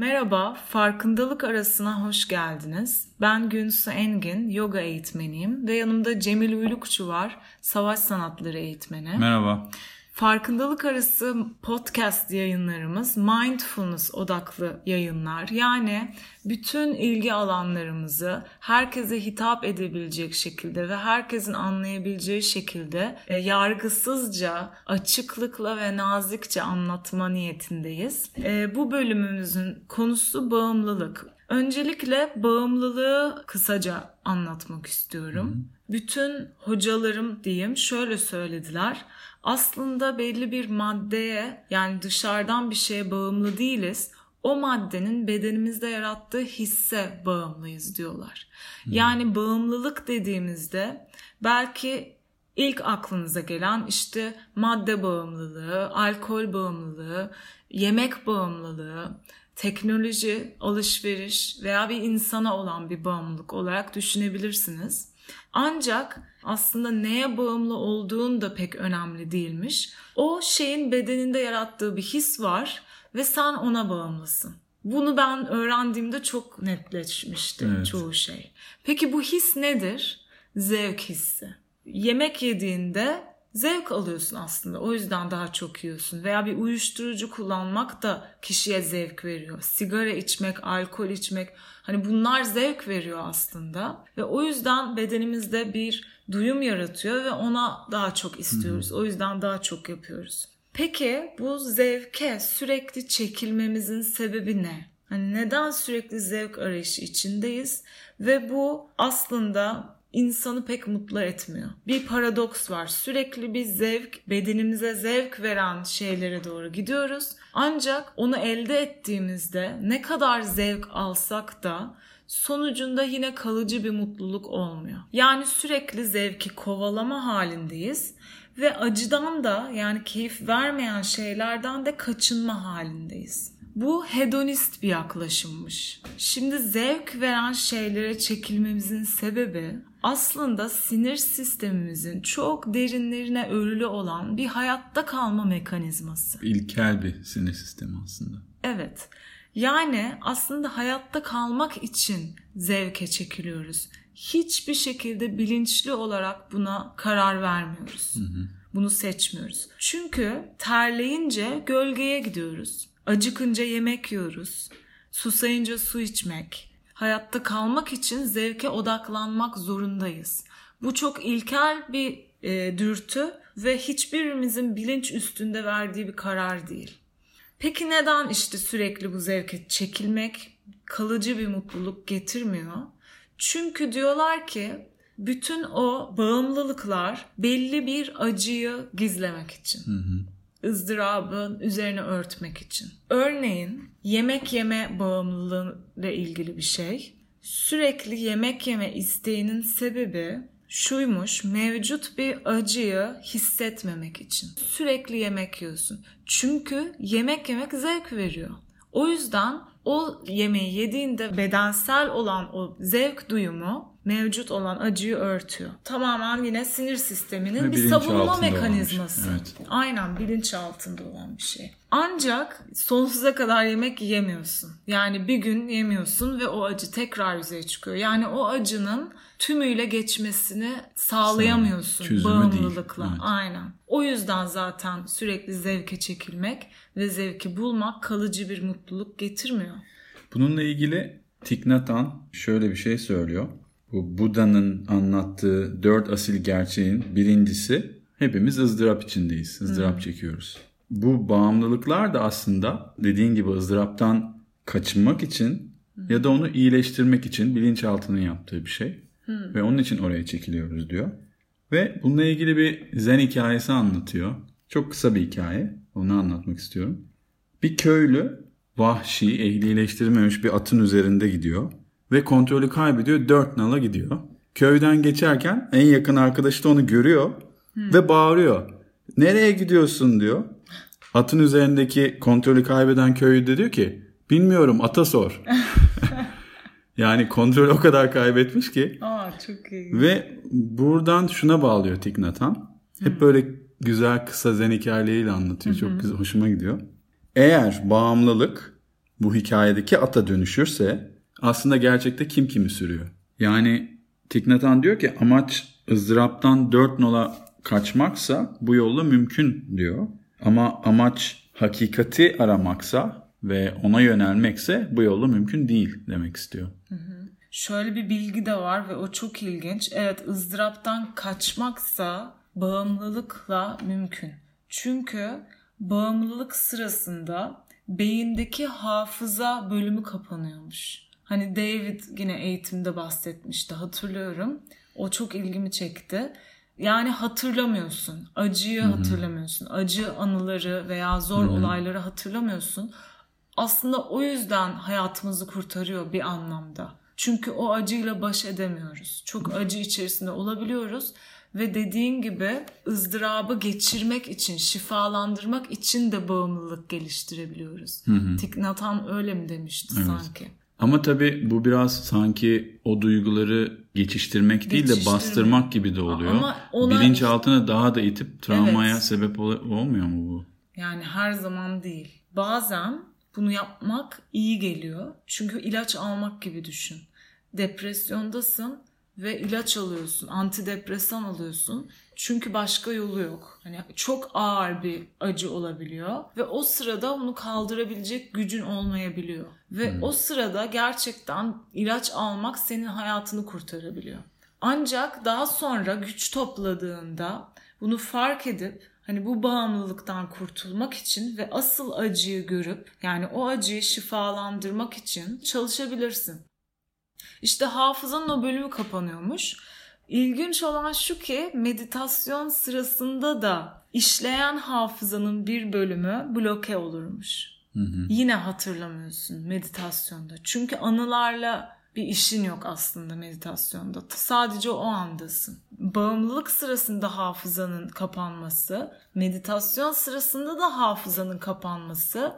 Merhaba, farkındalık arasına hoş geldiniz. Ben Günsu Engin, yoga eğitmeniyim ve yanımda Cemil Uylukçu var, savaş sanatları eğitmeni. Merhaba. Farkındalık arası podcast yayınlarımız mindfulness odaklı yayınlar. Yani bütün ilgi alanlarımızı herkese hitap edebilecek şekilde ve herkesin anlayabileceği şekilde e, yargısızca, açıklıkla ve nazikçe anlatma niyetindeyiz. E, bu bölümümüzün konusu bağımlılık. Öncelikle bağımlılığı kısaca anlatmak istiyorum. Hı. Bütün hocalarım diyeyim şöyle söylediler aslında belli bir maddeye yani dışarıdan bir şeye bağımlı değiliz. O maddenin bedenimizde yarattığı hisse bağımlıyız diyorlar. Hmm. Yani bağımlılık dediğimizde belki ilk aklınıza gelen işte madde bağımlılığı, alkol bağımlılığı, yemek bağımlılığı, teknoloji, alışveriş veya bir insana olan bir bağımlılık olarak düşünebilirsiniz. Ancak aslında neye bağımlı olduğun da pek önemli değilmiş. O şeyin bedeninde yarattığı bir his var ve sen ona bağımlısın. Bunu ben öğrendiğimde çok netleşmişti evet. çoğu şey. Peki bu his nedir? Zevk hissi. Yemek yediğinde zevk alıyorsun aslında. O yüzden daha çok yiyorsun. Veya bir uyuşturucu kullanmak da kişiye zevk veriyor. Sigara içmek, alkol içmek hani bunlar zevk veriyor aslında. Ve o yüzden bedenimizde bir duyum yaratıyor ve ona daha çok istiyoruz. O yüzden daha çok yapıyoruz. Peki bu zevke sürekli çekilmemizin sebebi ne? Hani neden sürekli zevk arayışı içindeyiz ve bu aslında insanı pek mutlu etmiyor. Bir paradoks var. Sürekli bir zevk, bedenimize zevk veren şeylere doğru gidiyoruz. Ancak onu elde ettiğimizde ne kadar zevk alsak da sonucunda yine kalıcı bir mutluluk olmuyor. Yani sürekli zevki kovalama halindeyiz ve acıdan da yani keyif vermeyen şeylerden de kaçınma halindeyiz. Bu hedonist bir yaklaşımmış. Şimdi zevk veren şeylere çekilmemizin sebebi aslında sinir sistemimizin çok derinlerine örülü olan bir hayatta kalma mekanizması. İlkel bir sinir sistemi aslında. Evet. Yani aslında hayatta kalmak için zevke çekiliyoruz. Hiçbir şekilde bilinçli olarak buna karar vermiyoruz. Hı hı. Bunu seçmiyoruz. Çünkü terleyince gölgeye gidiyoruz. Acıkınca yemek yiyoruz. Susayınca su içmek. Hayatta kalmak için zevke odaklanmak zorundayız. Bu çok ilkel bir e, dürtü ve hiçbirimizin bilinç üstünde verdiği bir karar değil. Peki neden işte sürekli bu zevke çekilmek kalıcı bir mutluluk getirmiyor? Çünkü diyorlar ki bütün o bağımlılıklar belli bir acıyı gizlemek için. Hı hı ızdırabın üzerine örtmek için. Örneğin yemek yeme bağımlılığıyla ilgili bir şey. Sürekli yemek yeme isteğinin sebebi şuymuş mevcut bir acıyı hissetmemek için. Sürekli yemek yiyorsun. Çünkü yemek yemek zevk veriyor. O yüzden o yemeği yediğinde bedensel olan o zevk duyumu mevcut olan acıyı örtüyor. Tamamen yine sinir sisteminin Ve bir savunma mekanizması. Evet. Aynen bilinç altında olan bir şey. Ancak sonsuza kadar yemek yemiyorsun. Yani bir gün yemiyorsun ve o acı tekrar yüzeye çıkıyor. Yani o acının tümüyle geçmesini sağlayamıyorsun Çözümü bağımlılıkla. Evet. Aynen. O yüzden zaten sürekli zevke çekilmek ve zevki bulmak kalıcı bir mutluluk getirmiyor. Bununla ilgili Hanh şöyle bir şey söylüyor. Bu Buda'nın anlattığı dört asil gerçeğin birincisi hepimiz ızdırap içindeyiz. ızdırap hmm. çekiyoruz. Bu bağımlılıklar da aslında dediğin gibi ızdıraptan kaçınmak için hmm. ya da onu iyileştirmek için bilinçaltının yaptığı bir şey. Hmm. Ve onun için oraya çekiliyoruz diyor. Ve bununla ilgili bir zen hikayesi anlatıyor. Çok kısa bir hikaye. Onu anlatmak istiyorum. Bir köylü vahşi, ehlileştirilmemiş bir atın üzerinde gidiyor. Ve kontrolü kaybediyor. Dört nala gidiyor. Köyden geçerken en yakın arkadaşı da onu görüyor. Hmm. Ve bağırıyor. Nereye gidiyorsun diyor. Atın üzerindeki kontrolü kaybeden köylü de diyor ki bilmiyorum ata sor. yani kontrol o kadar kaybetmiş ki. Aa çok iyi. Ve buradan şuna bağlıyor Tiknatan. Hep hmm. böyle güzel kısa zen hikayeleriyle anlatıyor. Çok güzel hoşuma gidiyor. Eğer bağımlılık bu hikayedeki ata dönüşürse aslında gerçekte kim kimi sürüyor? Yani Tiknatan diyor ki amaç ızdıraptan dört nola kaçmaksa bu yolla mümkün diyor. Ama amaç hakikati aramaksa ve ona yönelmekse bu yolla mümkün değil demek istiyor. Şöyle bir bilgi de var ve o çok ilginç. Evet ızdıraptan kaçmaksa bağımlılıkla mümkün. Çünkü bağımlılık sırasında beyindeki hafıza bölümü kapanıyormuş. Hani David yine eğitimde bahsetmişti hatırlıyorum. O çok ilgimi çekti. Yani hatırlamıyorsun. Acıyı Hı-hı. hatırlamıyorsun. Acı anıları veya zor Hı-hı. olayları hatırlamıyorsun. Aslında o yüzden hayatımızı kurtarıyor bir anlamda. Çünkü o acıyla baş edemiyoruz. Çok acı içerisinde olabiliyoruz ve dediğin gibi ızdırabı geçirmek için, şifalandırmak için de bağımlılık geliştirebiliyoruz. Hı hı. Thich öyle mi demişti evet. sanki? Ama tabii bu biraz sanki o duyguları geçiştirmek değil de bastırmak gibi de oluyor. Ama ona... Bilinçaltına daha da itip travmaya evet. sebep ol- olmuyor mu bu? Yani her zaman değil. Bazen bunu yapmak iyi geliyor. Çünkü ilaç almak gibi düşün. Depresyondasın ve ilaç alıyorsun, antidepresan alıyorsun. Çünkü başka yolu yok. Hani çok ağır bir acı olabiliyor ve o sırada onu kaldırabilecek gücün olmayabiliyor. Ve hmm. o sırada gerçekten ilaç almak senin hayatını kurtarabiliyor. Ancak daha sonra güç topladığında bunu fark edip hani bu bağımlılıktan kurtulmak için ve asıl acıyı görüp yani o acıyı şifalandırmak için çalışabilirsin. İşte hafızanın o bölümü kapanıyormuş. İlginç olan şu ki meditasyon sırasında da işleyen hafızanın bir bölümü bloke olurmuş. Hı hı. Yine hatırlamıyorsun meditasyonda. Çünkü anılarla bir işin yok aslında meditasyonda. Sadece o andasın. Bağımlılık sırasında hafızanın kapanması, meditasyon sırasında da hafızanın kapanması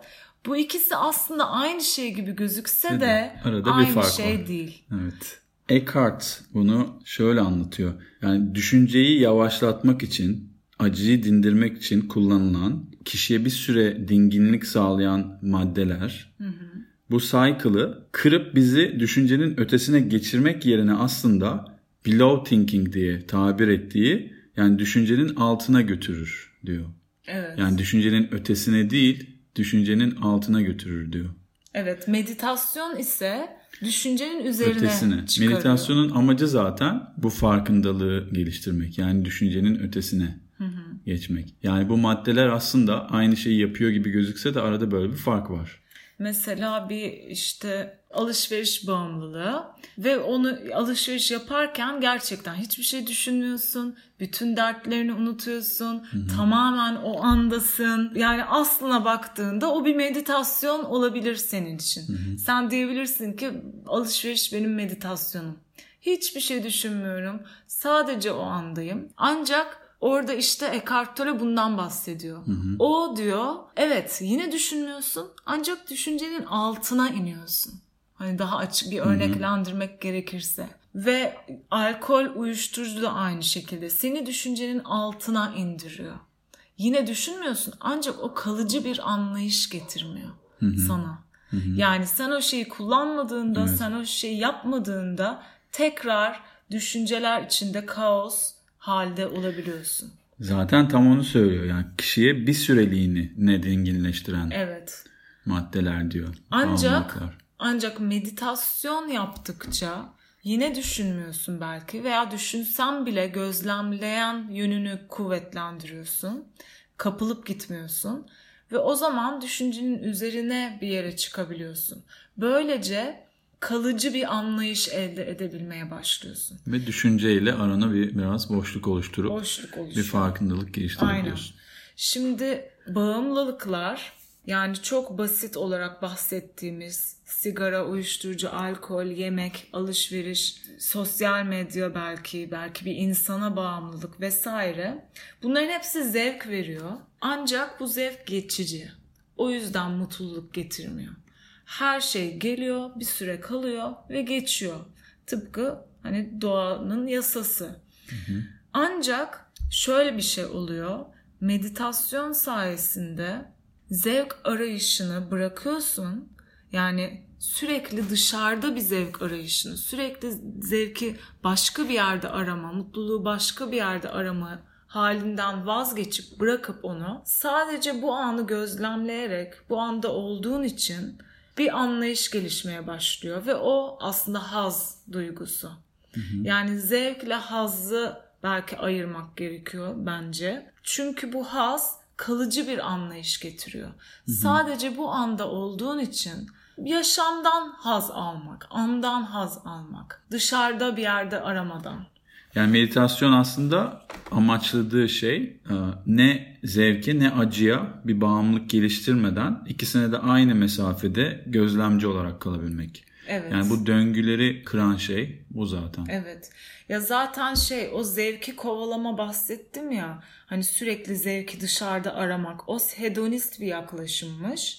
bu ikisi aslında aynı şey gibi gözükse de Arada aynı şey var. değil. Evet. Eckhart bunu şöyle anlatıyor. Yani düşünceyi yavaşlatmak için, acıyı dindirmek için kullanılan, kişiye bir süre dinginlik sağlayan maddeler hı hı. bu cycle'ı kırıp bizi düşüncenin ötesine geçirmek yerine aslında below thinking diye tabir ettiği yani düşüncenin altına götürür diyor. Evet. Yani düşüncenin ötesine değil, düşüncenin altına götürür diyor. Evet meditasyon ise düşüncenin üzerine ötesine. çıkarıyor. Meditasyonun amacı zaten bu farkındalığı geliştirmek. Yani düşüncenin ötesine hı hı. geçmek. Yani bu maddeler aslında aynı şeyi yapıyor gibi gözükse de arada böyle bir fark var. Mesela bir işte alışveriş bağımlılığı ve onu alışveriş yaparken gerçekten hiçbir şey düşünmüyorsun. Bütün dertlerini unutuyorsun. Hı-hı. Tamamen o andasın. Yani aslına baktığında o bir meditasyon olabilir senin için. Hı-hı. Sen diyebilirsin ki alışveriş benim meditasyonum. Hiçbir şey düşünmüyorum. Sadece o andayım. Ancak Orada işte Eckhart Tolle bundan bahsediyor. Hı hı. O diyor evet yine düşünmüyorsun ancak düşüncenin altına iniyorsun. Hani daha açık bir örneklendirmek hı hı. gerekirse. Ve alkol uyuşturucu da aynı şekilde seni düşüncenin altına indiriyor. Yine düşünmüyorsun ancak o kalıcı bir anlayış getirmiyor hı hı. sana. Hı hı. Yani sen o şeyi kullanmadığında, evet. sen o şeyi yapmadığında tekrar düşünceler içinde kaos, halde olabiliyorsun. Zaten tam onu söylüyor. Yani kişiye bir süreliğini ne dinginleştiren evet. maddeler diyor. Ancak ancak meditasyon yaptıkça yine düşünmüyorsun belki veya düşünsen bile gözlemleyen yönünü kuvvetlendiriyorsun. Kapılıp gitmiyorsun ve o zaman düşüncenin üzerine bir yere çıkabiliyorsun. Böylece kalıcı bir anlayış elde edebilmeye başlıyorsun. Ve düşünceyle arana bir biraz boşluk oluşturup boşluk bir farkındalık geliştirebiliyorsun. Aynen. Şimdi bağımlılıklar yani çok basit olarak bahsettiğimiz sigara, uyuşturucu, alkol, yemek, alışveriş, sosyal medya belki, belki bir insana bağımlılık vesaire. Bunların hepsi zevk veriyor. Ancak bu zevk geçici. O yüzden mutluluk getirmiyor her şey geliyor, bir süre kalıyor ve geçiyor. Tıpkı hani doğanın yasası. Hı hı. Ancak şöyle bir şey oluyor. Meditasyon sayesinde zevk arayışını bırakıyorsun. Yani sürekli dışarıda bir zevk arayışını, sürekli zevki başka bir yerde arama, mutluluğu başka bir yerde arama halinden vazgeçip bırakıp onu sadece bu anı gözlemleyerek bu anda olduğun için bir anlayış gelişmeye başlıyor ve o aslında haz duygusu. Hı hı. Yani zevkle hazzı belki ayırmak gerekiyor bence. Çünkü bu haz kalıcı bir anlayış getiriyor. Hı hı. Sadece bu anda olduğun için yaşamdan haz almak, andan haz almak, dışarıda bir yerde aramadan. Yani meditasyon aslında amaçladığı şey e, ne zevke ne acıya bir bağımlılık geliştirmeden ikisine de aynı mesafede gözlemci olarak kalabilmek. Evet. Yani bu döngüleri kıran şey bu zaten. Evet. Ya zaten şey o zevki kovalama bahsettim ya. Hani sürekli zevki dışarıda aramak. O hedonist bir yaklaşımmış.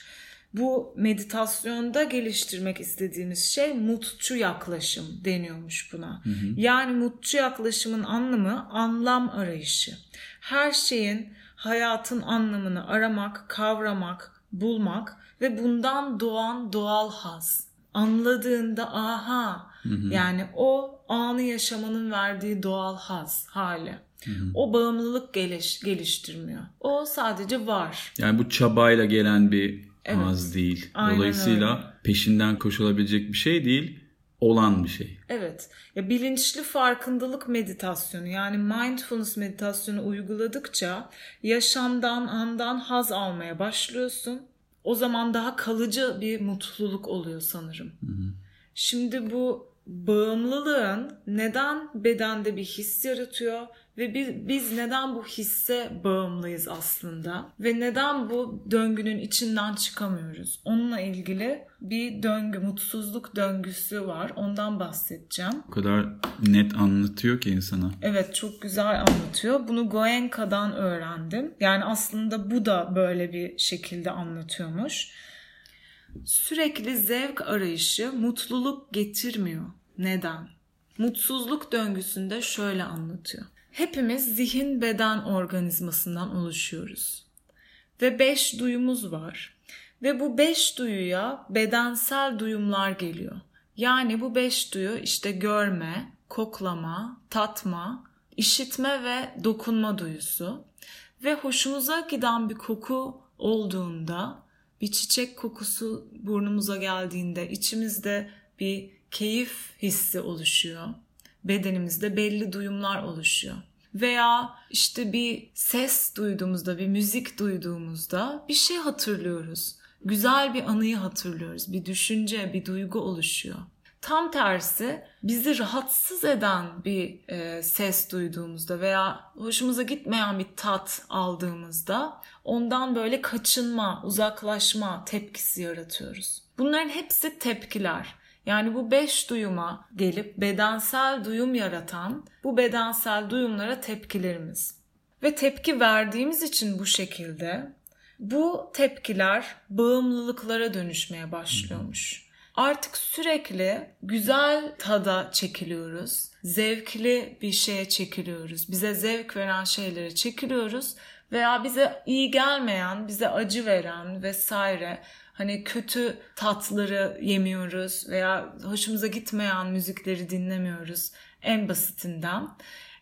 Bu meditasyonda geliştirmek istediğimiz şey mutçu yaklaşım deniyormuş buna. Hı hı. Yani mutçu yaklaşımın anlamı anlam arayışı. Her şeyin hayatın anlamını aramak, kavramak, bulmak ve bundan doğan doğal haz. Anladığında aha hı hı. yani o anı yaşamanın verdiği doğal haz hali. Hı hı. O bağımlılık geliş, geliştirmiyor. O sadece var. Yani bu çabayla gelen bir evet. az değil. Aynen Dolayısıyla öyle. peşinden koşulabilecek bir şey değil, olan bir şey. Evet. Ya bilinçli farkındalık meditasyonu yani mindfulness meditasyonu uyguladıkça yaşamdan, andan haz almaya başlıyorsun. O zaman daha kalıcı bir mutluluk oluyor sanırım. Hı hı. Şimdi bu bağımlılığın neden bedende bir his yaratıyor ve biz, biz neden bu hisse bağımlıyız aslında ve neden bu döngünün içinden çıkamıyoruz? Onunla ilgili bir döngü, mutsuzluk döngüsü var. Ondan bahsedeceğim. O kadar net anlatıyor ki insana. Evet çok güzel anlatıyor. Bunu Goenka'dan öğrendim. Yani aslında bu da böyle bir şekilde anlatıyormuş. Sürekli zevk arayışı mutluluk getirmiyor. Neden? Mutsuzluk döngüsünde şöyle anlatıyor. Hepimiz zihin beden organizmasından oluşuyoruz. Ve beş duyumuz var. Ve bu beş duyuya bedensel duyumlar geliyor. Yani bu beş duyu işte görme, koklama, tatma, işitme ve dokunma duyusu. Ve hoşumuza giden bir koku olduğunda, bir çiçek kokusu burnumuza geldiğinde içimizde bir keyif hissi oluşuyor bedenimizde belli duyumlar oluşuyor. Veya işte bir ses duyduğumuzda, bir müzik duyduğumuzda bir şey hatırlıyoruz. Güzel bir anıyı hatırlıyoruz. Bir düşünce, bir duygu oluşuyor. Tam tersi bizi rahatsız eden bir e, ses duyduğumuzda veya hoşumuza gitmeyen bir tat aldığımızda ondan böyle kaçınma, uzaklaşma tepkisi yaratıyoruz. Bunların hepsi tepkiler. Yani bu beş duyuma gelip bedensel duyum yaratan bu bedensel duyumlara tepkilerimiz. Ve tepki verdiğimiz için bu şekilde bu tepkiler bağımlılıklara dönüşmeye başlıyormuş. Artık sürekli güzel tada çekiliyoruz. Zevkli bir şeye çekiliyoruz. Bize zevk veren şeylere çekiliyoruz veya bize iyi gelmeyen, bize acı veren vesaire hani kötü tatları yemiyoruz veya hoşumuza gitmeyen müzikleri dinlemiyoruz en basitinden.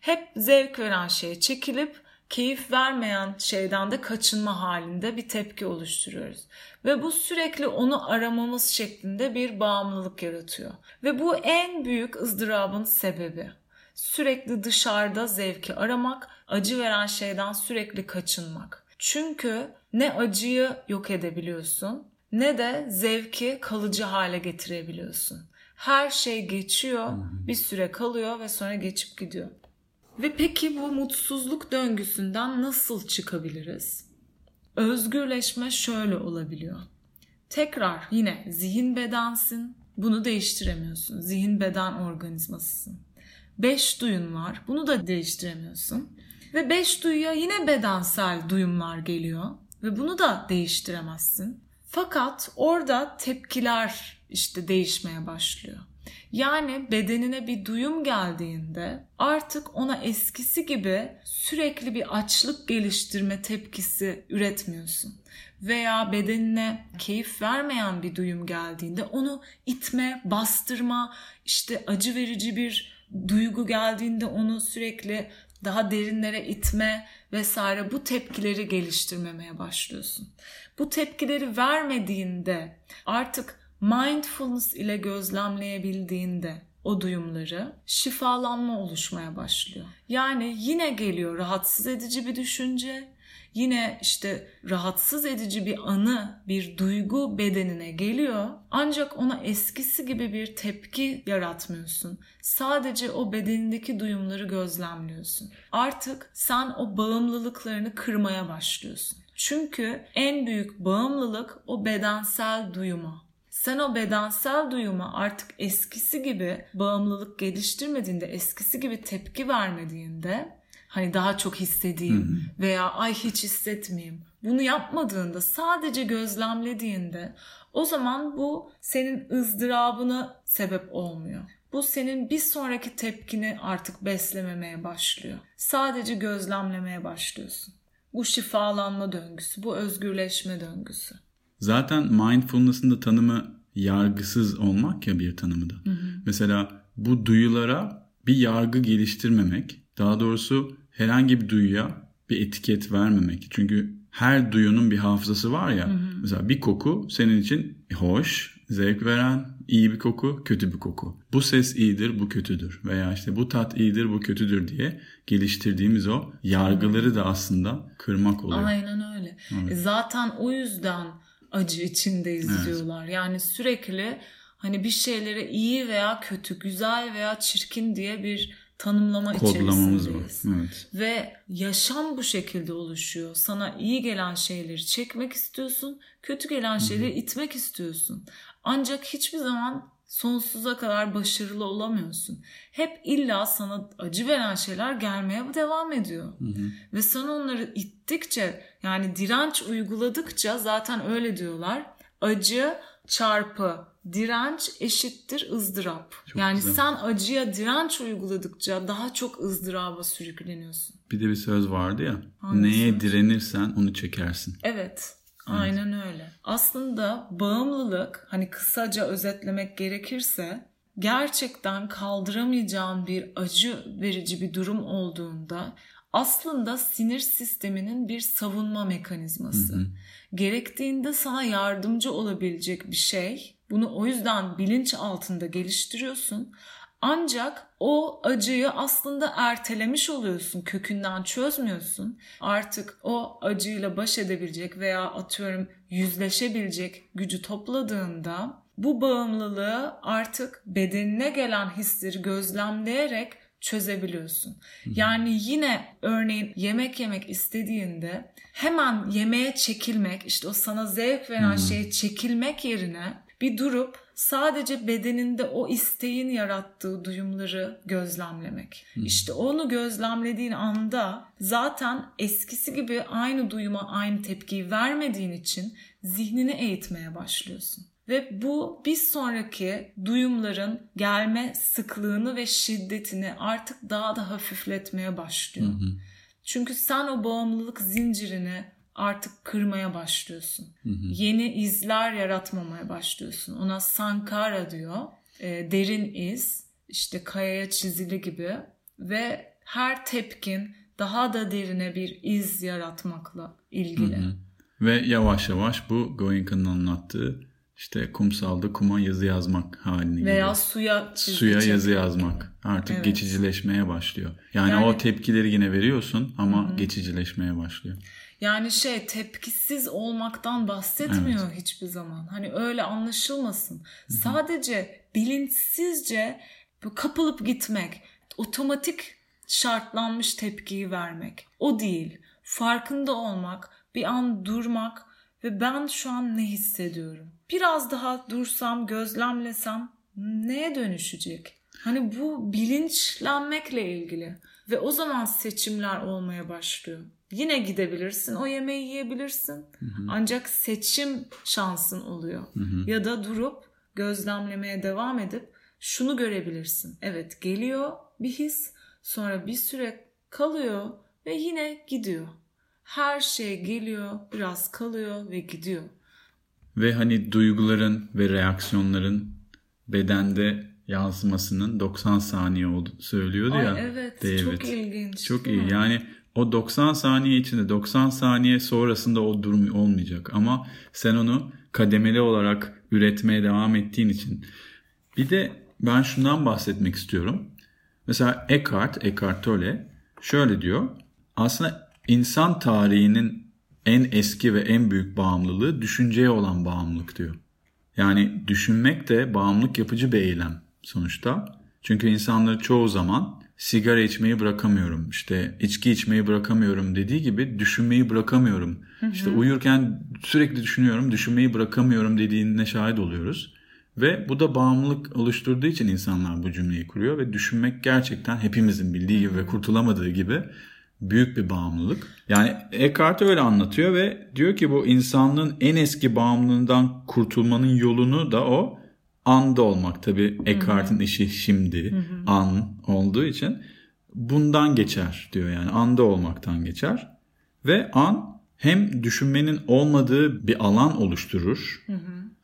Hep zevk veren şeye çekilip keyif vermeyen şeyden de kaçınma halinde bir tepki oluşturuyoruz. Ve bu sürekli onu aramamız şeklinde bir bağımlılık yaratıyor. Ve bu en büyük ızdırabın sebebi. Sürekli dışarıda zevki aramak, acı veren şeyden sürekli kaçınmak. Çünkü ne acıyı yok edebiliyorsun ne de zevki kalıcı hale getirebiliyorsun. Her şey geçiyor, bir süre kalıyor ve sonra geçip gidiyor. Ve peki bu mutsuzluk döngüsünden nasıl çıkabiliriz? Özgürleşme şöyle olabiliyor. Tekrar yine zihin bedensin. Bunu değiştiremiyorsun. Zihin beden organizmasısın. Beş duyun var. Bunu da değiştiremiyorsun. Ve beş duyuya yine bedensel duyumlar geliyor. Ve bunu da değiştiremezsin. Fakat orada tepkiler işte değişmeye başlıyor. Yani bedenine bir duyum geldiğinde artık ona eskisi gibi sürekli bir açlık geliştirme tepkisi üretmiyorsun. Veya bedenine keyif vermeyen bir duyum geldiğinde onu itme, bastırma, işte acı verici bir duygu geldiğinde onu sürekli daha derinlere itme vesaire bu tepkileri geliştirmemeye başlıyorsun. Bu tepkileri vermediğinde artık mindfulness ile gözlemleyebildiğinde o duyumları şifalanma oluşmaya başlıyor. Yani yine geliyor rahatsız edici bir düşünce, yine işte rahatsız edici bir anı, bir duygu bedenine geliyor. Ancak ona eskisi gibi bir tepki yaratmıyorsun. Sadece o bedenindeki duyumları gözlemliyorsun. Artık sen o bağımlılıklarını kırmaya başlıyorsun. Çünkü en büyük bağımlılık o bedensel duyuma. Sen o bedensel duyuma artık eskisi gibi bağımlılık geliştirmediğinde, eskisi gibi tepki vermediğinde hani daha çok hissedeyim veya ay hiç hissetmeyeyim. Bunu yapmadığında sadece gözlemlediğinde o zaman bu senin ızdırabına sebep olmuyor. Bu senin bir sonraki tepkini artık beslememeye başlıyor. Sadece gözlemlemeye başlıyorsun. Bu şifalanma döngüsü, bu özgürleşme döngüsü. Zaten mindfulness'ın da tanımı yargısız olmak ya bir tanımı da. Hı hı. Mesela bu duyulara bir yargı geliştirmemek, daha doğrusu herhangi bir duyuya bir etiket vermemek. Çünkü her duyunun bir hafızası var ya. Hı hı. Mesela bir koku senin için hoş, zevk veren, iyi bir koku, kötü bir koku. Bu ses iyidir, bu kötüdür. Veya işte bu tat iyidir, bu kötüdür diye geliştirdiğimiz o yargıları da aslında kırmak oluyor. Aynen öyle. Evet. Zaten o yüzden acı içindeyiz evet. diyorlar. Yani sürekli hani bir şeylere iyi veya kötü, güzel veya çirkin diye bir tanımlama içerisindeyiz. Var. Evet. Ve yaşam bu şekilde oluşuyor. Sana iyi gelen şeyleri çekmek istiyorsun, kötü gelen şeyleri Hı-hı. itmek istiyorsun. Ancak hiçbir zaman sonsuza kadar başarılı olamıyorsun. Hep illa sana acı veren şeyler gelmeye devam ediyor. Hı hı. Ve sen onları ittikçe yani direnç uyguladıkça zaten öyle diyorlar. Acı çarpı direnç eşittir ızdırap. Çok yani güzel. sen acıya direnç uyguladıkça daha çok ızdıraba sürükleniyorsun. Bir de bir söz vardı ya. Hangisi? Neye direnirsen onu çekersin. Evet. Aynen öyle. Aslında bağımlılık hani kısaca özetlemek gerekirse gerçekten kaldıramayacağın bir acı verici bir durum olduğunda aslında sinir sisteminin bir savunma mekanizması. Hı hı. Gerektiğinde sana yardımcı olabilecek bir şey. Bunu o yüzden bilinç altında geliştiriyorsun. Ancak o acıyı aslında ertelemiş oluyorsun, kökünden çözmüyorsun. Artık o acıyla baş edebilecek veya atıyorum yüzleşebilecek gücü topladığında bu bağımlılığı artık bedenine gelen hisleri gözlemleyerek çözebiliyorsun. Yani yine örneğin yemek yemek istediğinde hemen yemeğe çekilmek, işte o sana zevk veren şeye çekilmek yerine bir durup sadece bedeninde o isteğin yarattığı duyumları gözlemlemek. Hmm. İşte onu gözlemlediğin anda zaten eskisi gibi aynı duyuma aynı tepkiyi vermediğin için zihnini eğitmeye başlıyorsun. Ve bu bir sonraki duyumların gelme sıklığını ve şiddetini artık daha da hafifletmeye başlıyor. Hı Çünkü sen o bağımlılık zincirini artık kırmaya başlıyorsun. Hı hı. Yeni izler yaratmamaya başlıyorsun. Ona sankara diyor. E, derin iz, işte kayaya çizili gibi ve her tepkin daha da derine bir iz yaratmakla ilgili. Hı hı. Ve yavaş yavaş bu Goenkan'ın anlattığı işte kumsalda kuma yazı yazmak haline geliyor. Veya suya çizgi Suya çizgi. yazı yazmak. Artık evet. geçicileşmeye başlıyor. Yani, yani o tepkileri yine veriyorsun ama hı. geçicileşmeye başlıyor. Yani şey tepkisiz olmaktan bahsetmiyor evet. hiçbir zaman. Hani öyle anlaşılmasın. Hı-hı. Sadece bilinçsizce kapılıp gitmek, otomatik şartlanmış tepkiyi vermek. O değil. Farkında olmak, bir an durmak ve ben şu an ne hissediyorum? Biraz daha dursam, gözlemlesem neye dönüşecek? Hani bu bilinçlenmekle ilgili ve o zaman seçimler olmaya başlıyor. Yine gidebilirsin, o yemeği yiyebilirsin. Hı hı. Ancak seçim şansın oluyor. Hı hı. Ya da durup gözlemlemeye devam edip şunu görebilirsin. Evet geliyor bir his sonra bir süre kalıyor ve yine gidiyor. Her şey geliyor, biraz kalıyor ve gidiyor. Ve hani duyguların ve reaksiyonların bedende yansımasının 90 saniye olduğunu söylüyordu Ay ya. evet David. çok ilginç. Çok iyi. mi? Yani o 90 saniye içinde 90 saniye sonrasında o durum olmayacak ama sen onu kademeli olarak üretmeye devam ettiğin için. Bir de ben şundan bahsetmek istiyorum. Mesela Eckhart, Eckhart Tolle şöyle diyor. Aslında insan tarihinin en eski ve en büyük bağımlılığı düşünceye olan bağımlılık diyor. Yani düşünmek de bağımlılık yapıcı bir eylem sonuçta. Çünkü insanları çoğu zaman sigara içmeyi bırakamıyorum, işte içki içmeyi bırakamıyorum dediği gibi düşünmeyi bırakamıyorum. İşte uyurken sürekli düşünüyorum, düşünmeyi bırakamıyorum dediğine şahit oluyoruz. Ve bu da bağımlılık oluşturduğu için insanlar bu cümleyi kuruyor ve düşünmek gerçekten hepimizin bildiği gibi ve kurtulamadığı gibi büyük bir bağımlılık. Yani Eckhart öyle anlatıyor ve diyor ki bu insanlığın en eski bağımlılığından kurtulmanın yolunu da o anda olmak. Tabii Eckhart'ın işi şimdi an olduğu için bundan geçer diyor yani anda olmaktan geçer. Ve an hem düşünmenin olmadığı bir alan oluşturur.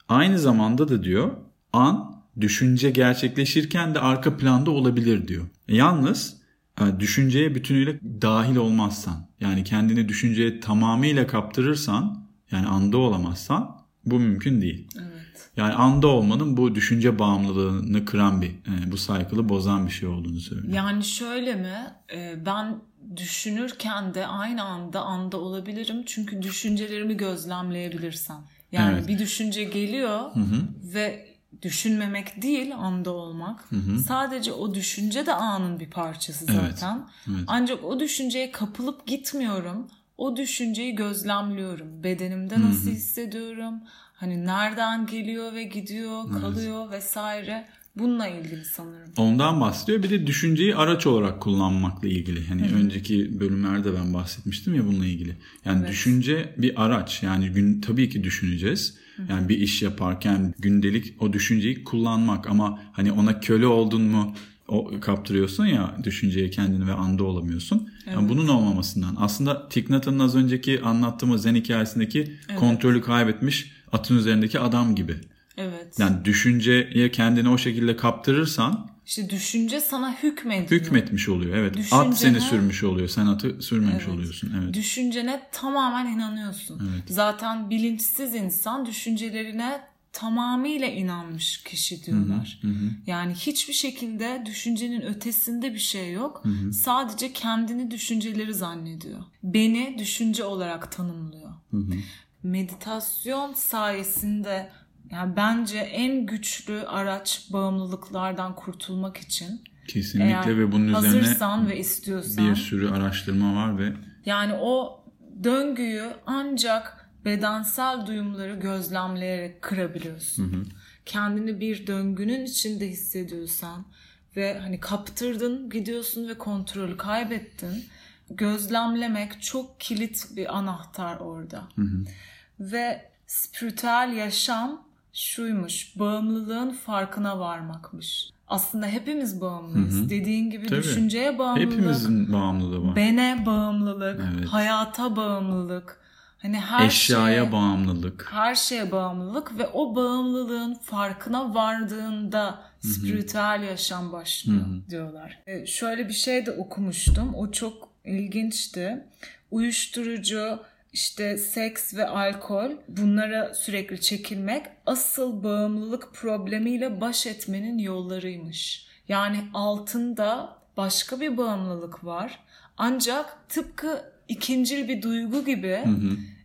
Aynı zamanda da diyor an düşünce gerçekleşirken de arka planda olabilir diyor. Yalnız e, düşünceye bütünüyle dahil olmazsan yani kendini düşünceye tamamıyla kaptırırsan yani anda olamazsan bu mümkün değil. Evet. Yani anda olmanın bu düşünce bağımlılığını kıran bir, e, bu cycle'ı bozan bir şey olduğunu söylüyor. Yani şöyle mi? Ee, Ben düşünürken de aynı anda anda olabilirim. Çünkü düşüncelerimi gözlemleyebilirsem. Yani Evet. bir düşünce geliyor ve düşünmemek değil anda olmak. Sadece o düşünce de anın bir parçası Evet, zaten. evet. Ancak o düşünceye kapılıp gitmiyorum. O düşünceyi gözlemliyorum. Bedenimde nasıl hissediyorum? Hani nereden geliyor ve gidiyor, kalıyor vesaire. Bununla ilgili sanırım. Ondan bahsediyor. Bir de düşünceyi araç olarak kullanmakla ilgili. Hani önceki bölümlerde ben bahsetmiştim ya bununla ilgili. Yani Evet. düşünce bir araç. Yani gün tabii ki düşüneceğiz. Yani bir iş yaparken gündelik o düşünceyi kullanmak ama hani ona köle oldun mu o kaptırıyorsun ya düşünceye kendini ve anda olamıyorsun. Yani bunun olmamasından. Aslında Thich Nhat az önceki anlattığımız Zen hikayesindeki kontrolü kaybetmiş atın üzerindeki adam gibi. Evet. Yani düşünceye kendini o şekilde kaptırırsan İşte düşünce sana hükmediyor. hükmetmiş oluyor. Evet. At Düşüncene- seni sürmüş oluyor. Sen atı sürmemiş Evet. oluyorsun. Evet. Düşüncene tamamen inanıyorsun. Zaten bilinçsiz insan düşüncelerine tamamıyla inanmış kişi diyorlar. Yani hiçbir şekilde düşüncenin ötesinde bir şey yok. Sadece kendini düşünceleri zannediyor. Beni düşünce olarak tanımlıyor. Meditasyon sayesinde yani bence en güçlü araç bağımlılıklardan kurtulmak için. Kesinlikle Eğer ve bunun hazırsan üzerine ve istiyorsan. bir sürü araştırma var ve Yani o döngüyü ancak bedensel duyumları gözlemleyerek kırabiliyorsun. Kendini bir döngünün içinde hissediyorsan ve hani kaptırdın gidiyorsun ve kontrolü kaybettin. Gözlemlemek çok kilit bir anahtar orada. Ve spiritüel yaşam şuymuş, bağımlılığın farkına varmakmış. Aslında hepimiz bağımlıyız. Dediğin gibi Tabii. düşünceye bağımlılık. hepimizin bağımlılığı var. Bene bağımlılık, Evet. hayata bağımlılık. Hani her Eşyaya şeye, bağımlılık. her şeye bağımlılık ve o bağımlılığın farkına vardığında spiritüel yaşam başlıyor diyorlar. E, şöyle bir şey de okumuştum. O çok ilginçti. Uyuşturucu, işte seks ve alkol bunlara sürekli çekilmek asıl bağımlılık problemiyle baş etmenin yollarıymış. Yani altında başka bir bağımlılık var. Ancak tıpkı ikincil bir duygu gibi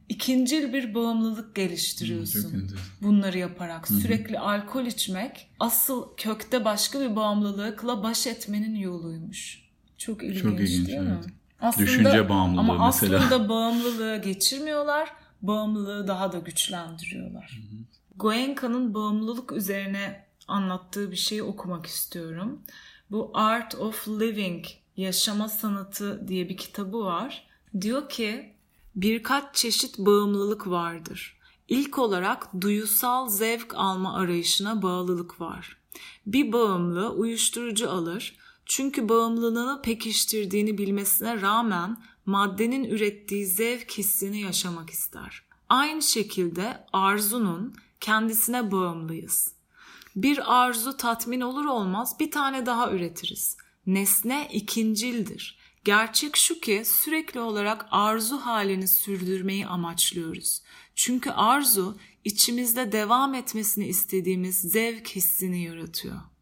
ikincil bir bağımlılık geliştiriyorsun. Bunları yaparak sürekli alkol içmek asıl kökte başka bir bağımlılıkla baş etmenin yoluymuş. Çok ilginç, Çok ilginç, değil mi? evet. Aslında, Düşünce bağımlılığı ama mesela. aslında bağımlılığı geçirmiyorlar, bağımlılığı daha da güçlendiriyorlar. Goenka'nın bağımlılık üzerine anlattığı bir şeyi okumak istiyorum. Bu Art of Living, Yaşama Sanatı diye bir kitabı var. Diyor ki birkaç çeşit bağımlılık vardır. İlk olarak duyusal zevk alma arayışına bağlılık var. Bir bağımlı uyuşturucu alır çünkü bağımlılığını pekiştirdiğini bilmesine rağmen maddenin ürettiği zevk hissini yaşamak ister. Aynı şekilde arzunun kendisine bağımlıyız. Bir arzu tatmin olur olmaz bir tane daha üretiriz. Nesne ikincildir. Gerçek şu ki sürekli olarak arzu halini sürdürmeyi amaçlıyoruz. Çünkü arzu içimizde devam etmesini istediğimiz zevk hissini yaratıyor.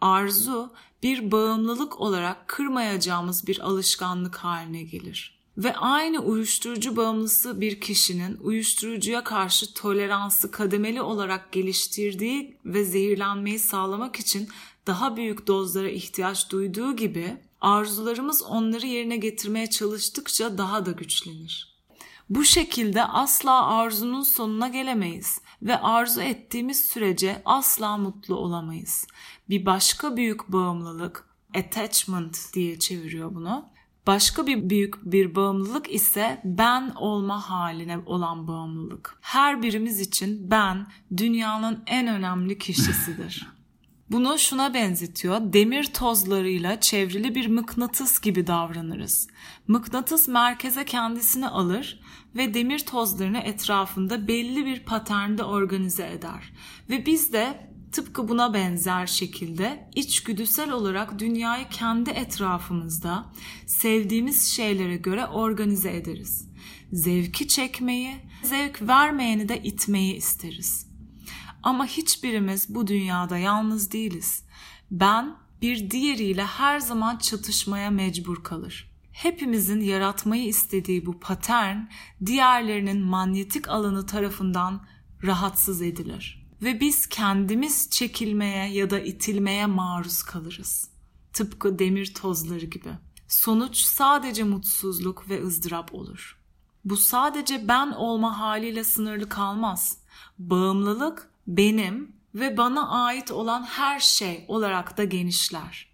Arzu bir bağımlılık olarak kırmayacağımız bir alışkanlık haline gelir. Ve aynı uyuşturucu bağımlısı bir kişinin uyuşturucuya karşı toleransı kademeli olarak geliştirdiği ve zehirlenmeyi sağlamak için daha büyük dozlara ihtiyaç duyduğu gibi arzularımız onları yerine getirmeye çalıştıkça daha da güçlenir. Bu şekilde asla arzunun sonuna gelemeyiz ve arzu ettiğimiz sürece asla mutlu olamayız. Bir başka büyük bağımlılık, attachment diye çeviriyor bunu. Başka bir büyük bir bağımlılık ise ben olma haline olan bağımlılık. Her birimiz için ben dünyanın en önemli kişisidir. Bunu şuna benzetiyor. Demir tozlarıyla çevrili bir mıknatıs gibi davranırız. Mıknatıs merkeze kendisini alır ve demir tozlarını etrafında belli bir paternde organize eder. Ve biz de tıpkı buna benzer şekilde içgüdüsel olarak dünyayı kendi etrafımızda sevdiğimiz şeylere göre organize ederiz. Zevki çekmeyi, zevk vermeyeni de itmeyi isteriz. Ama hiçbirimiz bu dünyada yalnız değiliz. Ben bir diğeriyle her zaman çatışmaya mecbur kalır. Hepimizin yaratmayı istediği bu patern diğerlerinin manyetik alanı tarafından rahatsız edilir ve biz kendimiz çekilmeye ya da itilmeye maruz kalırız. Tıpkı demir tozları gibi. Sonuç sadece mutsuzluk ve ızdırap olur. Bu sadece ben olma haliyle sınırlı kalmaz. Bağımlılık benim ve bana ait olan her şey olarak da genişler.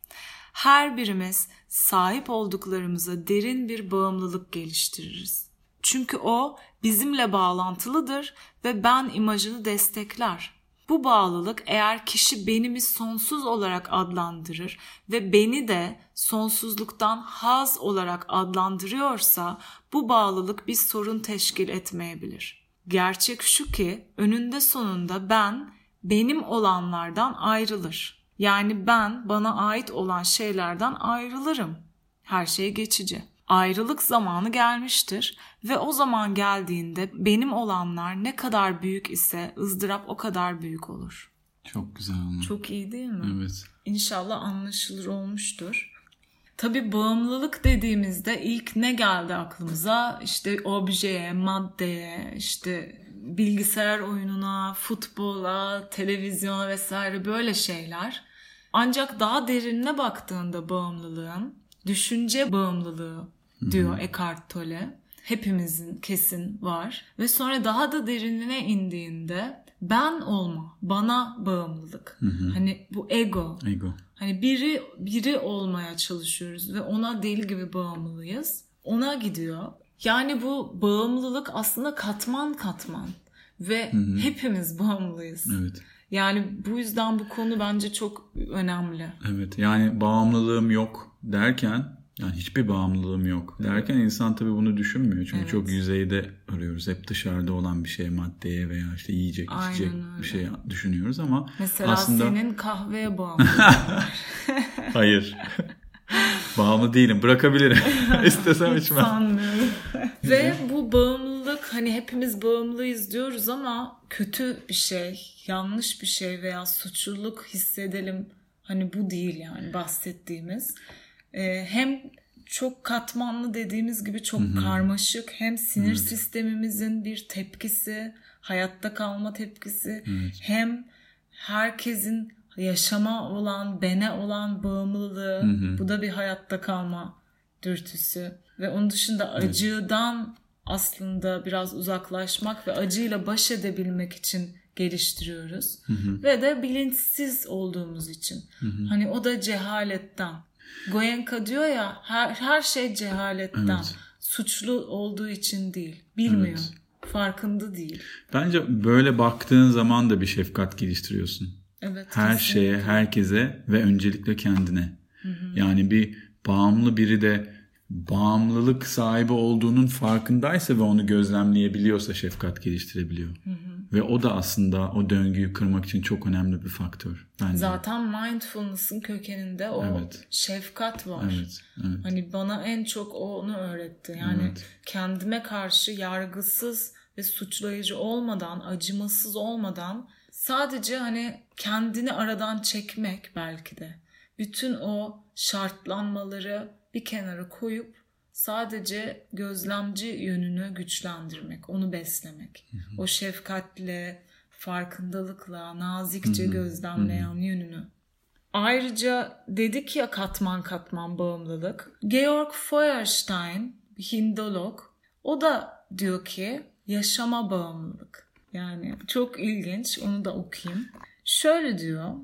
Her birimiz sahip olduklarımıza derin bir bağımlılık geliştiririz. Çünkü o bizimle bağlantılıdır ve ben imajını destekler. Bu bağlılık eğer kişi benimi sonsuz olarak adlandırır ve beni de sonsuzluktan haz olarak adlandırıyorsa bu bağlılık bir sorun teşkil etmeyebilir. Gerçek şu ki önünde sonunda ben benim olanlardan ayrılır. Yani ben bana ait olan şeylerden ayrılırım. Her şey geçici. Ayrılık zamanı gelmiştir ve o zaman geldiğinde benim olanlar ne kadar büyük ise ızdırap o kadar büyük olur. Çok güzel olmuş. Çok iyi değil mi? Evet. İnşallah anlaşılır olmuştur. Tabii bağımlılık dediğimizde ilk ne geldi aklımıza? İşte objeye, maddeye, işte bilgisayar oyununa, futbola, televizyona vesaire böyle şeyler. Ancak daha derinine baktığında bağımlılığın düşünce bağımlılığı diyor Eckhart Tolle. Hepimizin kesin var. Ve sonra daha da derinine indiğinde ben olma, bana bağımlılık. Hani bu ego. Ego. Hani biri biri olmaya çalışıyoruz ve ona deli gibi bağımlıyız. Ona gidiyor. Yani bu bağımlılık aslında katman katman ve hepimiz bağımlıyız. Evet. Yani bu yüzden bu konu bence çok önemli. Evet. Yani bağımlılığım yok derken yani hiçbir bağımlılığım yok derken insan tabii bunu düşünmüyor. Çünkü Evet. çok yüzeyde arıyoruz. Hep dışarıda olan bir şey maddeye veya işte yiyecek, Aynen içecek öyle. bir şey düşünüyoruz ama Mesela aslında senin kahveye bağımlı. hayır. Bağımlı değilim. Bırakabilirim. İstesem içmem. Sanmıyorum. Ve bu bağımlılık hani hepimiz bağımlıyız diyoruz ama kötü bir şey, yanlış bir şey veya suçluluk hissedelim. Hani bu değil yani bahsettiğimiz. Ee, hem çok katmanlı dediğimiz gibi çok karmaşık hem sinir sistemimizin bir tepkisi, hayatta kalma tepkisi hem herkesin yaşama olan, bene olan bağımlılığı. Bu da bir hayatta kalma dürtüsü. Ve onun dışında acıdan aslında biraz uzaklaşmak ve acıyla baş edebilmek için geliştiriyoruz. Ve de bilinçsiz olduğumuz için. Hani o da cehaletten. Goenka diyor ya her, her şey cehaletten. Evet. Suçlu olduğu için değil. Bilmiyor. Evet. Farkında değil. Bence böyle baktığın zaman da bir şefkat geliştiriyorsun. Evet, Her kesinlikle. şeye, herkese ve öncelikle kendine. Yani bir bağımlı biri de bağımlılık sahibi olduğunun farkındaysa ve onu gözlemleyebiliyorsa şefkat geliştirebiliyor. Ve o da aslında o döngüyü kırmak için çok önemli bir faktör. Bence. Zaten mindfulness'ın kökeninde o Evet. şefkat var. Evet, evet. Hani bana en çok onu öğretti. Yani Evet. kendime karşı yargısız ve suçlayıcı olmadan, acımasız olmadan sadece hani kendini aradan çekmek belki de. Bütün o şartlanmaları bir kenara koyup sadece gözlemci yönünü güçlendirmek, onu beslemek. O şefkatle, farkındalıkla, nazikçe gözlemleyen yönünü. Ayrıca dedik ya katman katman bağımlılık. Georg Feuerstein, Hindolog, o da diyor ki yaşama bağımlılık. Yani çok ilginç, onu da okuyayım. Şöyle diyor,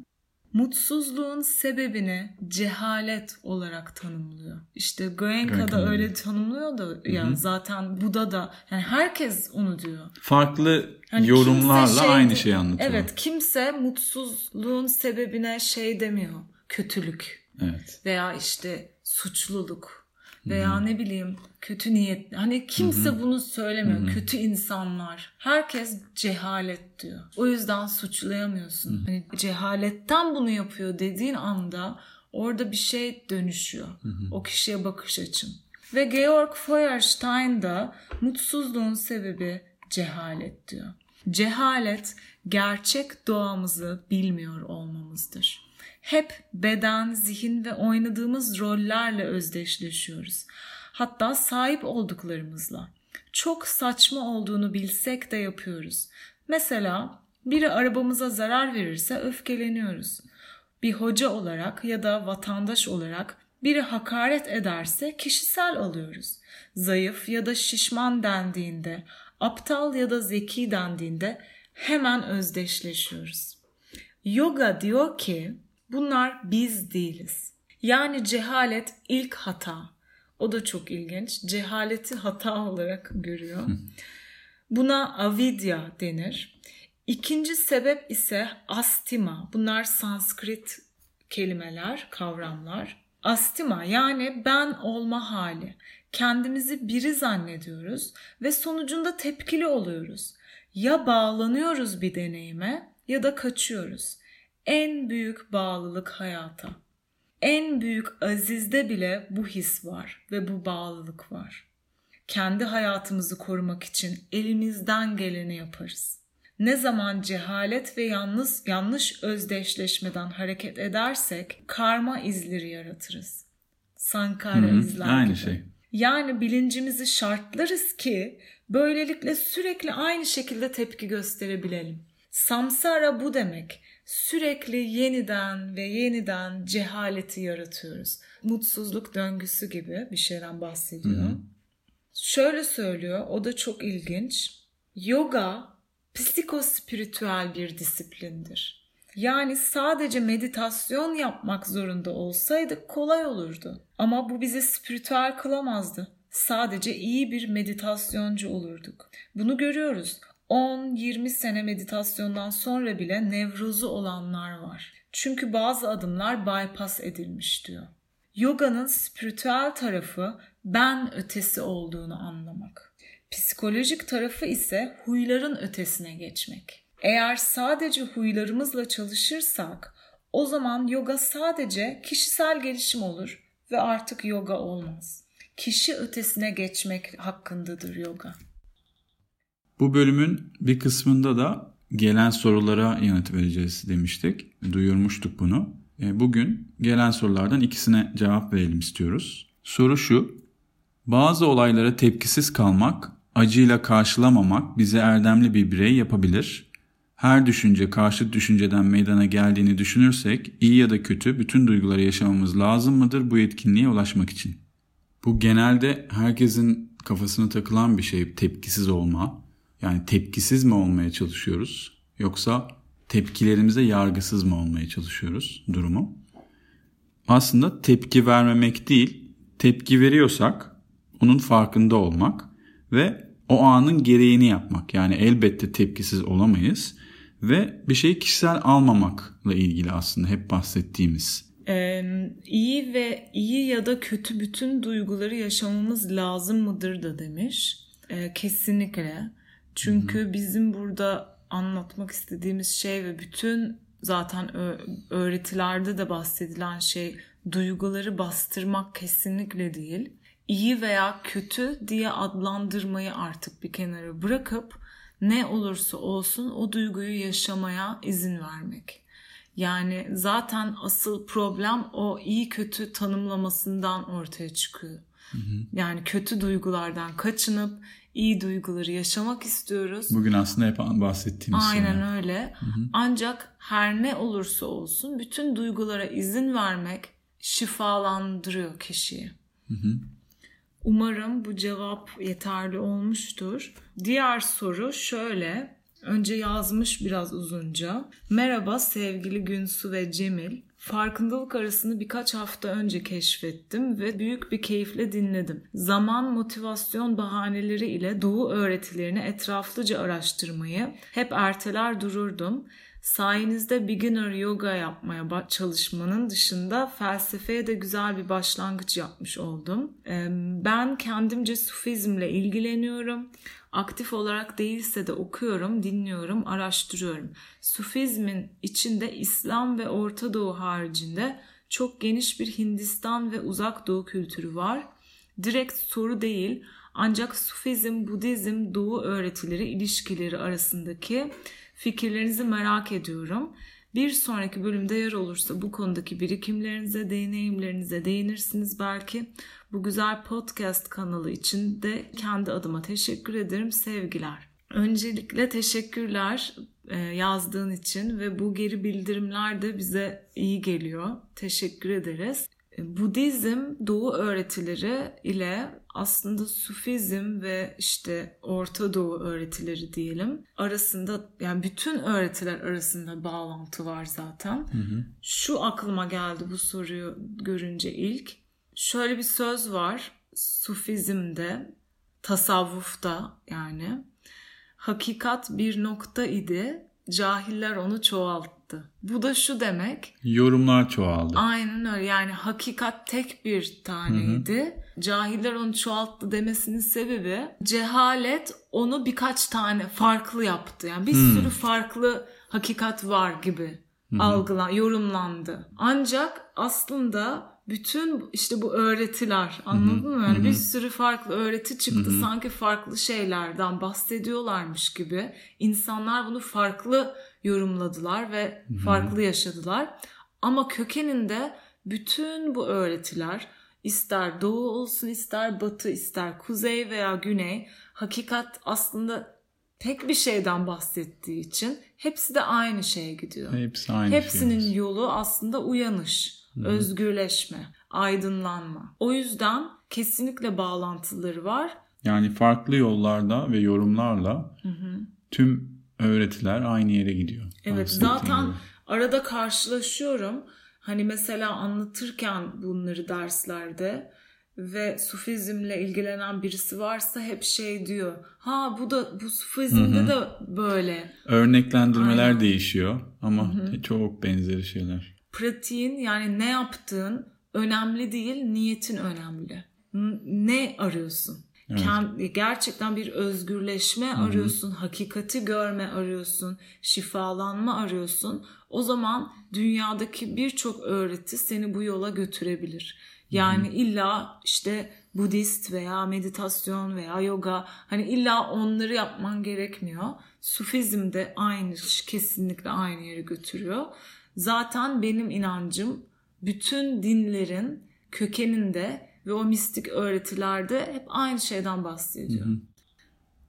mutsuzluğun sebebini cehalet olarak tanımlıyor. İşte Goenka da öyle tanımlıyor da ya zaten Buda da yani herkes onu diyor. Farklı Hani yorumlarla şey aynı şeyi anlatıyor. Evet kimse mutsuzluğun sebebine şey demiyor. Kötülük Evet. veya işte suçluluk veya ne bileyim kötü niyet. Hani kimse bunu söylemiyor. Kötü insanlar. Herkes cehalet diyor. O yüzden suçlayamıyorsun. Hani cehaletten bunu yapıyor dediğin anda orada bir şey dönüşüyor. O kişiye bakış açın. Ve Georg Feuerstein da mutsuzluğun sebebi cehalet diyor. Cehalet gerçek doğamızı bilmiyor olmamızdır. Hep beden, zihin ve oynadığımız rollerle özdeşleşiyoruz. Hatta sahip olduklarımızla. Çok saçma olduğunu bilsek de yapıyoruz. Mesela biri arabamıza zarar verirse öfkeleniyoruz. Bir hoca olarak ya da vatandaş olarak biri hakaret ederse kişisel alıyoruz. Zayıf ya da şişman dendiğinde, aptal ya da zeki dendiğinde hemen özdeşleşiyoruz. Yoga diyor ki bunlar biz değiliz. Yani cehalet ilk hata. O da çok ilginç. Cehaleti hata olarak görüyor. Buna avidya denir. İkinci sebep ise astima. Bunlar Sanskrit kelimeler, kavramlar. Astima yani ben olma hali. Kendimizi biri zannediyoruz ve sonucunda tepkili oluyoruz. Ya bağlanıyoruz bir deneyime ya da kaçıyoruz. En büyük bağlılık hayata. En büyük azizde bile bu his var ve bu bağlılık var. Kendi hayatımızı korumak için elimizden geleni yaparız. Ne zaman cehalet ve yalnız yanlış özdeşleşmeden hareket edersek karma izleri yaratırız. Sankara Hı hı, izler aynı gibi. şey. Yani bilincimizi şartlarız ki böylelikle sürekli aynı şekilde tepki gösterebilelim. Samsara bu demek. Sürekli yeniden ve yeniden cehaleti yaratıyoruz. Mutsuzluk döngüsü gibi bir şeyden bahsediyor. Şöyle söylüyor, o da çok ilginç. Yoga psikospiritüel bir disiplindir. Yani sadece meditasyon yapmak zorunda olsaydık kolay olurdu. Ama bu bizi spiritüel kılamazdı. Sadece iyi bir meditasyoncu olurduk. Bunu görüyoruz. 10-20 sene meditasyondan sonra bile nevrozu olanlar var. Çünkü bazı adımlar bypass edilmiş diyor. Yoga'nın spiritüel tarafı ben ötesi olduğunu anlamak. Psikolojik tarafı ise huyların ötesine geçmek. Eğer sadece huylarımızla çalışırsak o zaman yoga sadece kişisel gelişim olur ve artık yoga olmaz. Kişi ötesine geçmek hakkındadır yoga. Bu bölümün bir kısmında da gelen sorulara yanıt vereceğiz demiştik. Duyurmuştuk bunu. E, Bugün gelen sorulardan ikisine cevap verelim istiyoruz. Soru şu. Bazı olaylara tepkisiz kalmak, acıyla karşılamamak bizi erdemli bir birey yapabilir. Her düşünce karşı düşünceden meydana geldiğini düşünürsek iyi ya da kötü bütün duyguları yaşamamız lazım mıdır bu etkinliğe ulaşmak için? Bu genelde herkesin kafasına takılan bir şey tepkisiz olma. Yani tepkisiz mi olmaya çalışıyoruz yoksa tepkilerimize yargısız mı olmaya çalışıyoruz durumu? Aslında tepki vermemek değil, tepki veriyorsak onun farkında olmak ve o anın gereğini yapmak. Yani elbette tepkisiz olamayız ve bir şeyi kişisel almamakla ilgili aslında hep bahsettiğimiz. Ee, iyi ve iyi ya da kötü bütün duyguları yaşamamız lazım mıdır da demiş. Ee, kesinlikle. Çünkü Hı-hı. bizim burada anlatmak istediğimiz şey ve bütün zaten öğretilerde de bahsedilen şey duyguları bastırmak kesinlikle değil. İyi veya kötü diye adlandırmayı artık bir kenara bırakıp ne olursa olsun o duyguyu yaşamaya izin vermek. Yani zaten asıl problem o iyi kötü tanımlamasından ortaya çıkıyor. Hı hı. Yani kötü duygulardan kaçınıp iyi duyguları yaşamak istiyoruz. Bugün aslında hep bahsettiğimiz şey. Aynen şey. öyle. Hı hı. Ancak her ne olursa olsun bütün duygulara izin vermek şifalandırıyor kişiyi. Hı hı. Umarım bu cevap yeterli olmuştur. Diğer soru şöyle. Önce yazmış biraz uzunca. Merhaba sevgili Günsu ve Cemil. Farkındalık arasını birkaç hafta önce keşfettim ve büyük bir keyifle dinledim. Zaman, motivasyon bahaneleri ile doğu öğretilerini etraflıca araştırmayı hep erteler dururdum. Sayenizde beginner yoga yapmaya çalışmanın dışında felsefeye de güzel bir başlangıç yapmış oldum. Ben kendimce sufizmle ilgileniyorum. Aktif olarak değilse de okuyorum, dinliyorum, araştırıyorum. Sufizmin içinde İslam ve Orta Doğu haricinde çok geniş bir Hindistan ve Uzak Doğu kültürü var. Direkt soru değil ancak Sufizm, Budizm, Doğu öğretileri ilişkileri arasındaki fikirlerinizi merak ediyorum. Bir sonraki bölümde yer olursa bu konudaki birikimlerinize, deneyimlerinize değinirsiniz belki. Bu güzel podcast kanalı için de kendi adıma teşekkür ederim. Sevgiler. Öncelikle teşekkürler e, yazdığın için ve bu geri bildirimler de bize iyi geliyor. Teşekkür ederiz. E, Budizm doğu öğretileri ile aslında Sufizm ve işte Orta Doğu öğretileri diyelim arasında yani bütün öğretiler arasında bağlantı var zaten. Hı hı. Şu aklıma geldi bu soruyu görünce ilk. Şöyle bir söz var Sufizm'de, tasavvufta yani. Hakikat bir nokta idi, cahiller onu çoğalttı. Bu da şu demek. Yorumlar çoğaldı. Aynen öyle. Yani hakikat tek bir taneydi. Hı hı. Cahiller onu çoğalttı demesinin sebebi cehalet onu birkaç tane farklı yaptı. Yani bir hı. sürü farklı hakikat var gibi algılan, yorumlandı. Ancak aslında bütün işte bu öğretiler anladın Hı-hı. mı? Yani Hı-hı. bir sürü farklı öğreti çıktı. Hı-hı. Sanki farklı şeylerden bahsediyorlarmış gibi. İnsanlar bunu farklı yorumladılar ve Hı-hı. farklı yaşadılar. Ama kökeninde bütün bu öğretiler ister doğu olsun ister batı ister kuzey veya güney hakikat aslında tek bir şeyden bahsettiği için hepsi de aynı şeye gidiyor. Hepsi aynı Hepsinin şey. yolu aslında uyanış, Hı. özgürleşme, aydınlanma. O yüzden kesinlikle bağlantıları var. Yani farklı yollarda ve yorumlarla hı hı. tüm öğretiler aynı yere gidiyor. Evet zaten gibi. arada karşılaşıyorum. Hani mesela anlatırken bunları derslerde ve sufizmle ilgilenen birisi varsa hep şey diyor. Ha bu da bu sufizmde de böyle. Örneklendirmeler Aynen. değişiyor ama Hı-hı. çok benzeri şeyler. Pratiğin yani ne yaptığın önemli değil, niyetin önemli. Ne arıyorsun? Evet. Gerçekten bir özgürleşme Hı-hı. arıyorsun, hakikati görme arıyorsun, şifalanma arıyorsun. O zaman dünyadaki birçok öğreti seni bu yola götürebilir. Yani Hı-hı. illa işte Budist veya meditasyon veya yoga hani illa onları yapman gerekmiyor. Sufizm de aynı kesinlikle aynı yere götürüyor. Zaten benim inancım bütün dinlerin kökeninde ve o mistik öğretilerde hep aynı şeyden bahsediyor. Hı hı.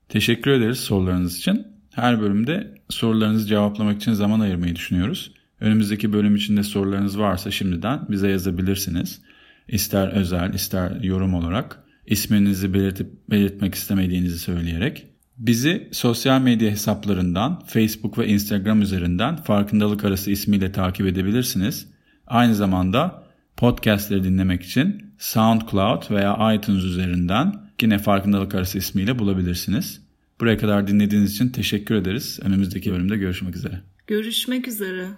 Teşekkür ederiz sorularınız için. Her bölümde sorularınızı cevaplamak için zaman ayırmayı düşünüyoruz. Önümüzdeki bölüm içinde sorularınız varsa şimdiden bize yazabilirsiniz. İster özel, ister yorum olarak isminizi belirtip belirtmek istemediğinizi söyleyerek. Bizi sosyal medya hesaplarından Facebook ve Instagram üzerinden Farkındalık Arası ismiyle takip edebilirsiniz. Aynı zamanda podcastleri dinlemek için SoundCloud veya iTunes üzerinden yine Farkındalık Arası ismiyle bulabilirsiniz. Buraya kadar dinlediğiniz için teşekkür ederiz. Önümüzdeki bölümde görüşmek üzere. Görüşmek üzere.